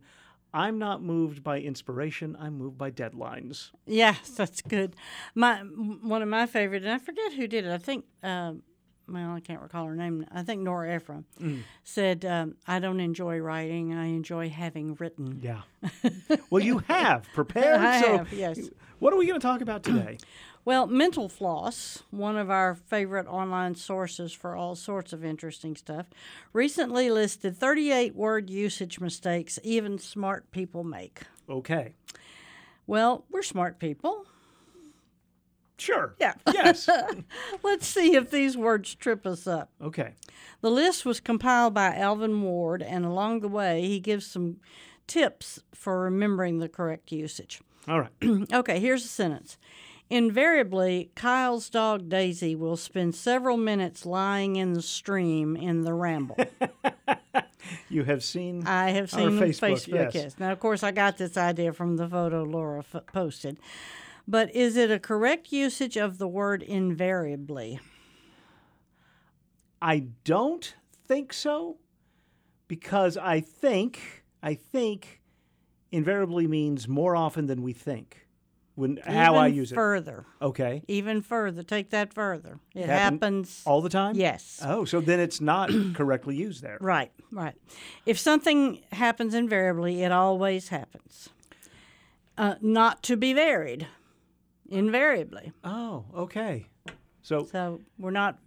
B: I'm not moved by inspiration, I'm moved by deadlines.
Q: Yes, that's good. My one of my favorite, and I forget who did it. I think, um, well, I can't recall her name. I think Nora Ephron
B: Mm.
Q: said, um, "I don't enjoy writing. I enjoy having written."
B: Yeah. well, you have prepared.
Q: I
B: so
Q: have, yes.
B: What are we going to talk about today?
Q: Well, Mental Floss, one of our favorite online sources for all sorts of interesting stuff, recently listed 38 word usage mistakes even smart people make.
B: Okay.
Q: Well, we're smart people.
B: Sure.
Q: Yeah.
B: Yes.
Q: Let's see if these words trip us up.
B: Okay.
Q: The list was compiled by Alvin Ward, and along the way, he gives some tips for remembering the correct usage.
B: All right.
Q: okay, here's a sentence. Invariably, Kyle's dog Daisy will spend several minutes lying in the stream in the ramble.
B: You have seen
Q: I have seen
B: Facebook,
Q: Facebook, yes. Now, of course, I got this idea from the photo Laura f- posted. But is it a correct usage of the word invariably?
B: I don't think so because I think I think invariably means more often than we think. When how I
Q: Even
B: use it.
Q: further.
B: Okay.
Q: Even further. Take that further. It
B: Happen-
Q: happens
B: all the time?
Q: Yes.
B: Oh, so then it's not correctly used there.
Q: Right, right. If something happens invariably, it always happens. Uh, not to be varied, invariably.
B: Oh, okay. So
Q: so we're not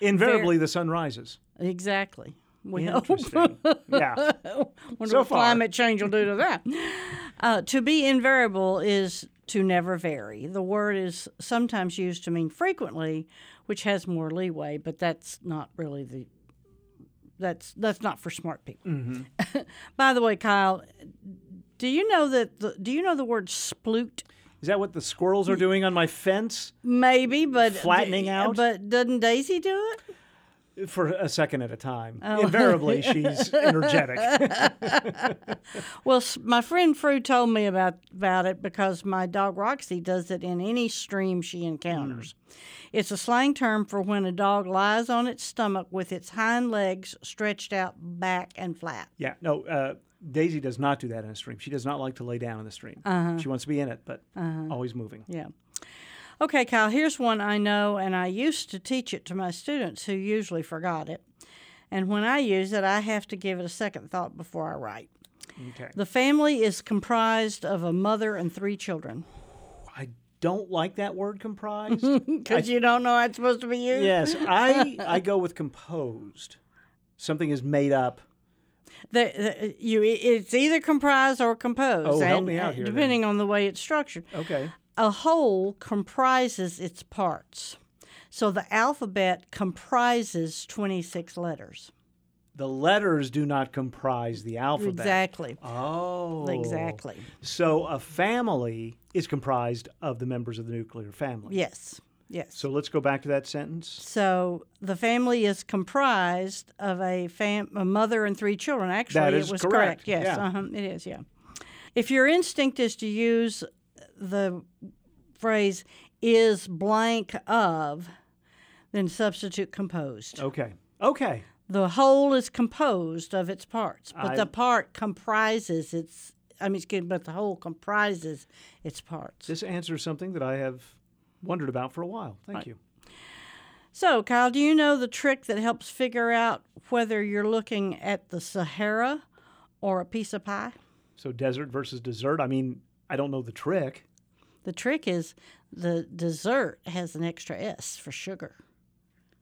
B: Invariably the sun rises.
Q: exactly. We hope.
B: Interesting. yeah.
Q: Wonder
B: So
Q: what
B: far.
Q: climate change will do to that. Uh, to be invariable is to never vary. The word is sometimes used to mean frequently, which has more leeway, but that's not really the. That's that's not for smart people.
B: Mm-hmm.
Q: By the way, Kyle, do you know that? The, do you know the word sploot?
B: Is that what the squirrels are doing on my fence?
Q: Maybe, but
B: Flattening out?
Q: But doesn't Daisy do it?
B: For a second at a time.
Q: Oh.
B: Invariably, she's energetic.
Q: well, my friend Fru told me about about it because my dog Roxy does it in any stream she encounters. It's a slang term for when a dog lies on its stomach with its hind legs stretched out back and flat.
B: yeah, no, uh, Daisy does not do that in a stream. She does not like to lay down in the stream.
Q: Uh-huh.
B: She wants to be in it, but
Q: Uh-huh.
B: always moving.
Q: Yeah. Okay, Kyle, here's one I know, and I used to teach it to my students who usually forgot it. And when I use it, I have to give it a second thought before I write.
B: Okay.
Q: The family is comprised of a mother and three children.
B: I don't like that word comprised.
Q: Because you don't know how it's supposed to be used?
B: Yes, I I go with composed. Something is made up.
Q: The, the, you, it's either comprised or composed.
B: Oh, help
Q: and,
B: me out
Q: uh,
B: here then.
Q: Depending on the way it's structured.
B: Okay.
Q: A whole comprises its parts. So the alphabet comprises 26 letters.
B: The letters do not comprise the alphabet.
Q: Exactly.
B: Oh.
Q: Exactly.
B: So a family is comprised of the members of the nuclear family.
Q: Yes. Yes.
B: So let's go back to that sentence.
Q: So the family is comprised of a, fam- a mother and three children. Actually,
B: That is
Q: it was
B: correct.
Q: Yes,
B: Yeah.
Q: uh-huh, it is. Yeah. If your instinct is to use the phrase "is blank of," then substitute composed.
B: Okay. Okay.
Q: The whole is composed of its parts, but
B: I-
Q: the part comprises its I mean, excuse me, but the whole comprises its parts.
B: This answers something that I have wondered about for a while. Thank
Q: Right.
B: you.
Q: So, Kyle, do you know the trick that helps figure out whether you're looking at the Sahara or a piece of pie?
B: So desert versus dessert. I mean, I don't know the trick.
Q: The trick is the dessert has an extra S for sugar.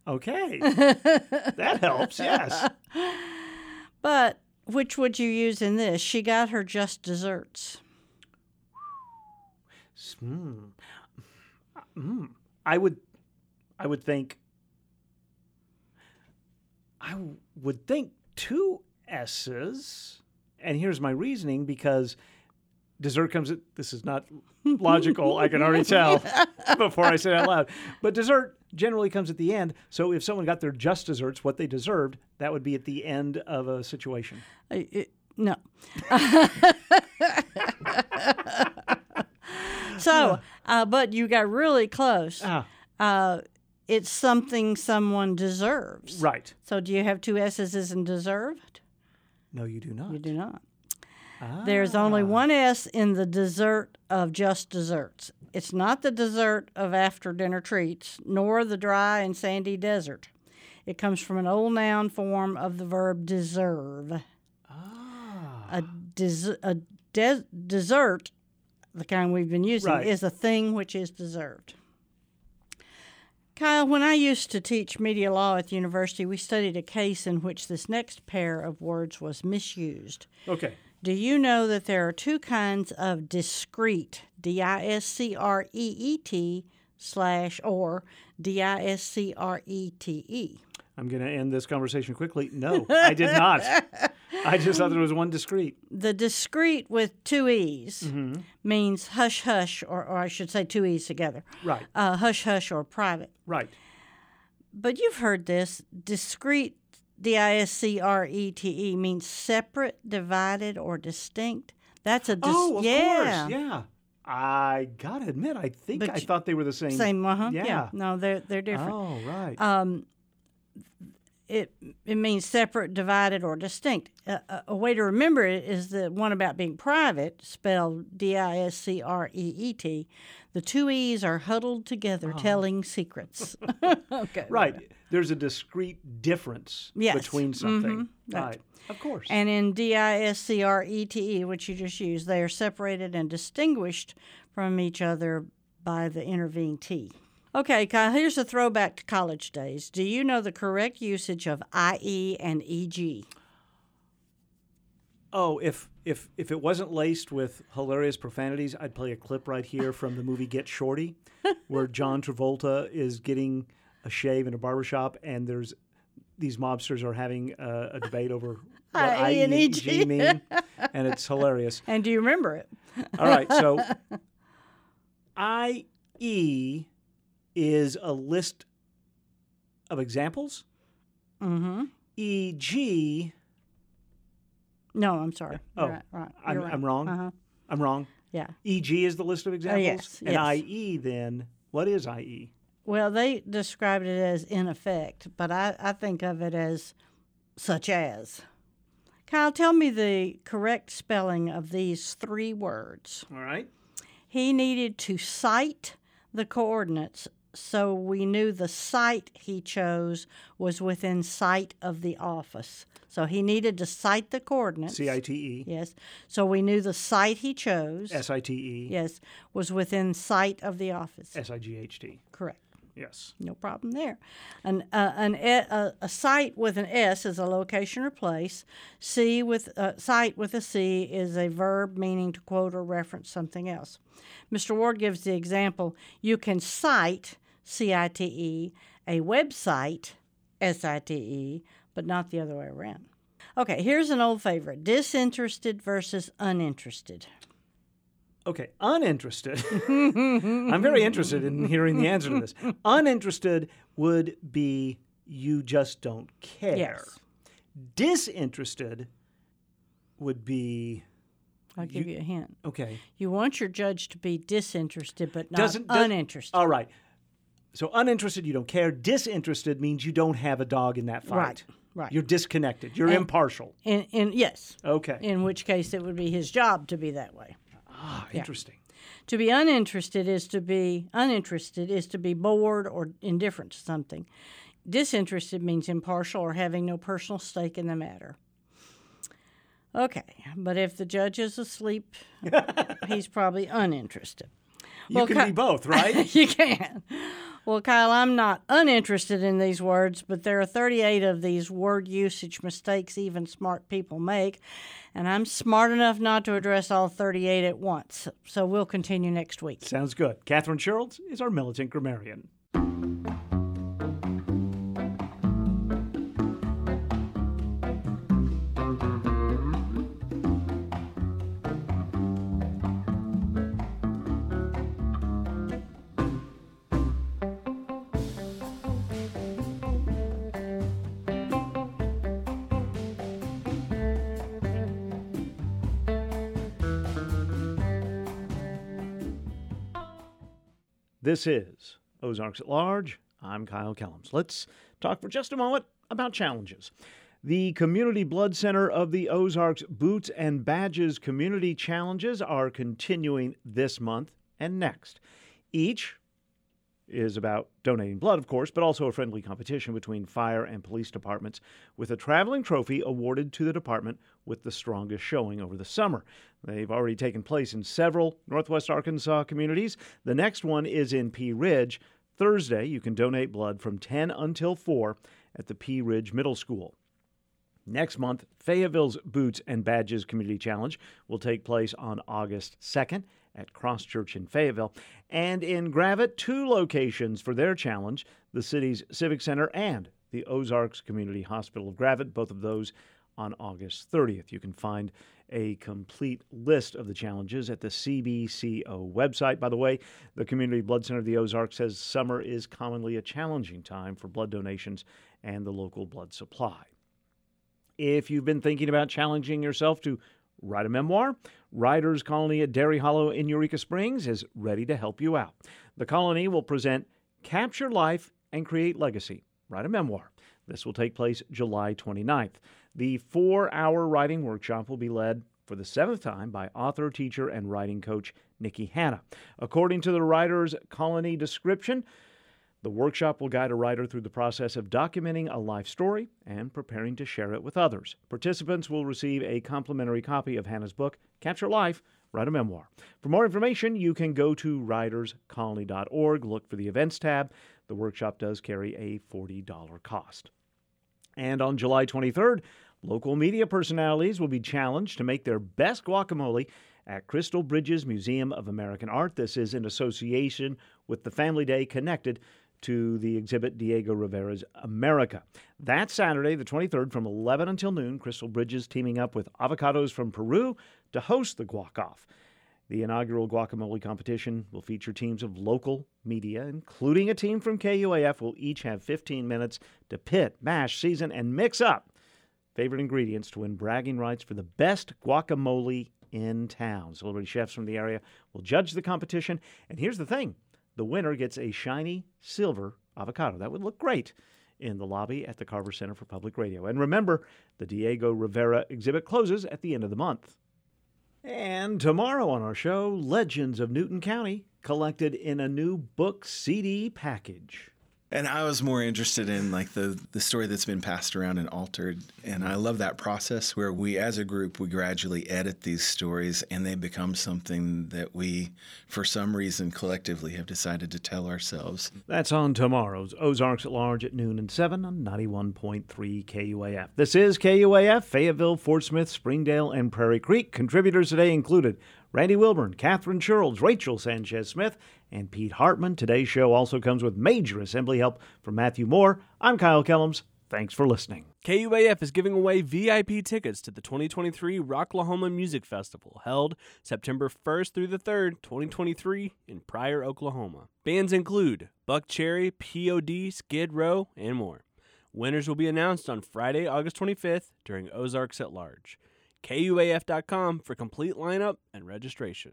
B: Okay. that helps, yes.
Q: But which would you use in this? She got her just desserts.
B: Hmm. Hmm. I would, I would think. I w- would think two S's, and here's my reasoning because dessert comes. At, this is not logical. I can already tell before I say it out loud. But dessert generally comes at the end. So if someone got their just desserts, what they deserved, that would be at the end of a situation.
Q: Uh, it- no. so, uh, but you got really close.
B: Ah.
Q: Uh, it's something someone deserves.
B: Right.
Q: So, do you have two S's in deserved?
B: No, you do not.
Q: You do not. There's only one S in the dessert of just desserts. It's not the dessert of after dinner treats, nor the dry and sandy desert. It comes from an old noun form of the verb deserve. Ah. A, des- a des- dessert, the kind we've been using,
B: Right.
Q: is a thing which is deserved. Kyle, when I used to teach media law at the university, we studied a case in which this next pair of words was misused.
B: Okay.
Q: Do you know that there are two kinds of discrete, D I S C R E E T slash or D I S C R E T E?
B: I'm going to end this conversation quickly. No, I did not. I just thought there was one discrete.
Q: The discrete with two E's
B: Mhm.
Q: means hush hush, or, or I should say two E's together.
B: Right.
Q: Uh, hush hush or private.
B: Right.
Q: But you've heard this discrete, D I S C R E T E, means separate, divided, or distinct. That's a dis-
B: oh, of
Q: yeah.
B: course. Yeah. I got to admit, I think
Q: But
B: I
Q: you-
B: thing they were the same.
Q: Same, uh-huh.
B: Yeah.
Q: Yeah. No, they're they're different.
B: Oh, right.
Q: Um, it it means separate, divided, or distinct. A, a, a way to remember it is the one about being private, spelled D I S C R E E T. The two E's are huddled together, telling secrets. okay.
B: Right. There's a discrete difference
Q: Yes.
B: between something.
Q: Mhm. Right.
B: Right. Of course.
Q: And in D I S C R E T E, which you just used, they are separated and distinguished from each other by the intervening T. Okay, Kyle, here's a throwback to college days. Do you know the correct usage of IE and EG?
B: Oh, if if if it wasn't laced with hilarious profanities, I'd play a clip right here from the movie Get Shorty, where John Travolta is getting a shave in a barbershop, and there's these mobsters are having a, a debate over what
Q: IE and
B: IE and
Q: EG.
B: EG mean, and it's hilarious.
Q: And do you remember it?
B: All right, so IE is a list of examples.
Q: Mm-hmm.
B: EG.
Q: No, I'm sorry.
B: Oh,
Q: You're right, right.
B: I'm,
Q: right.
B: I'm wrong.
Q: Uh-huh.
B: I'm wrong.
Q: Yeah.
B: EG is the list of examples.
Q: yes,
B: and
Q: yes.
B: IE then, what is? IE?
Q: Well, they described it as in effect, but I, I think of it as such as. Kyle, tell me the correct spelling of these three words.
B: All right.
Q: He needed to cite the coordinates so we knew the site he chose was within sight of the office. So he needed to cite the coordinates.
B: C I T E.
Q: Yes. So we knew the site he chose.
B: S I T E.
Q: Yes, was within sight of the office.
B: S I G H T.
Q: Correct.
B: Yes.
Q: No problem there. An, uh, an, a, a site with an S is a location or place. C with uh, site with a C is a verb meaning to quote or reference something else. Mr. Ward gives the example you can cite, C I T E, a website, S I T E, but not the other way around. Okay, here's an old favorite disinterested versus uninterested.
B: Okay, uninterested. I'm very interested in hearing the answer to this. Uninterested would be you just don't care.
Q: Yes.
B: Disinterested would be
Q: I'll give you, a hint.
B: okay.
Q: You want your judge to be disinterested, but not
B: Doesn't does-
Q: uninterested.
B: All right. So uninterested, you don't care. Disinterested means you don't have a dog in that fight.
Q: Right. Right.
B: You're disconnected. You're
Q: And-
B: impartial.
Q: And, in yes.
B: Okay.
Q: In which case, it would be his job to be that way.
B: Ah,
Q: Yeah.
B: interesting.
Q: To be uninterested is to be uninterested is to be bored or indifferent to something. Disinterested means impartial or having no personal stake in the matter. Okay, but if the judge is asleep, he's probably uninterested.
B: You can
Q: Ki-
B: be both, right?
Q: you can. Well, Kyle, I'm not uninterested in these words, but there are 38 of these word usage mistakes even smart people make, and I'm smart enough not to address all 38 at once. So we'll continue next week.
B: Sounds good. Catherine Shurlds is our militant grammarian. This is Ozarks at Large. I'm Kyle Kellums. Let's talk for just a moment about challenges. The Community Blood Center of the Ozarks Boots and Badges Community Challenges are continuing this month and next. Each is about donating blood, of course, but also a friendly competition between fire and police departments with a traveling trophy awarded to the department with the strongest showing over the summer. They've already taken place in several Northwest Arkansas communities. The next one is in Pea Ridge. Thursday, you can donate blood from 10 until 4 at the Pea Ridge Middle School. Next month, Fayetteville's Boots and Badges Community Challenge will take place on August 2nd at Cross Church in Fayetteville. And in Gravette, two locations for their challenge the city's Civic Center and the Ozarks Community Hospital of Gravette, both of those on August 30th. You can find a complete list of the challenges at the CBCO website. By the way, the Community Blood Center of the Ozarks says summer is commonly a challenging time for blood donations and the local blood supply. If you've been thinking about challenging yourself to write a memoir, Writers Colony at Dairy Hollow in Eureka Springs is ready to help you out. The colony will present Capture Life and Create Legacy. Write a memoir. This will take place July 29th. The four hour writing workshop will be led for the seventh time by author, teacher, and writing coach Nikki Hanna. According to the Writers Colony description, the workshop will guide a writer through the process of documenting a life story and preparing to share it with others. Participants will receive a complimentary copy of Hanna's book, Capture Life Write a Memoir. For more information, you can go to writerscolony.org, look for the events tab. The workshop does carry a $40 cost. And on July 23rd, local media personalities will be challenged to make their best guacamole at Crystal Bridges Museum of American Art. This is in association with the Family Day connected to the exhibit Diego Rivera's America. That Saturday, the 23rd, from 11 until noon, Crystal Bridges teaming up with avocados from Peru to host the guac off. The inaugural guacamole competition will feature teams of local media, including a team from KUAF, will each have 15 minutes to pit, mash, season, and mix up favorite ingredients to win bragging rights for the best guacamole in town. Celebrity chefs from the area will judge the competition. And here's the thing the winner gets a shiny silver avocado. That would look great in the lobby at the Carver Center for Public Radio. And remember, the Diego Rivera exhibit closes at the end of the month. And tomorrow on our show, Legends of Newton County, collected in a new book CD package.
R: And I was more interested in like the the story that's been passed around and altered, and I love that process where we, as a group, we gradually edit these stories, and they become something that we, for some reason, collectively have decided to tell ourselves.
B: That's on tomorrow's Ozarks at Large at noon and 7 on 91.3 KUAF. This is KUAF, Fayetteville, Fort Smith, Springdale, and Prairie Creek. Contributors today included Randy Wilburn, Catherine Shurlds, Rachell Sanchez Smith, and Pete Hartman. Today's show also comes with major assembly help from Matthew Moore. I'm Kyle Kellums. Thanks for listening.
S: KUAF is giving away VIP tickets to the 2023 Rocklahoma Music Festival, held September 1st through the 3rd, 2023, in Pryor, Oklahoma. Bands include Buckcherry, POD, Skid Row, and more. Winners will be announced on Friday, August 25th during Ozarks at Large. KUAF.com for complete lineup and registration.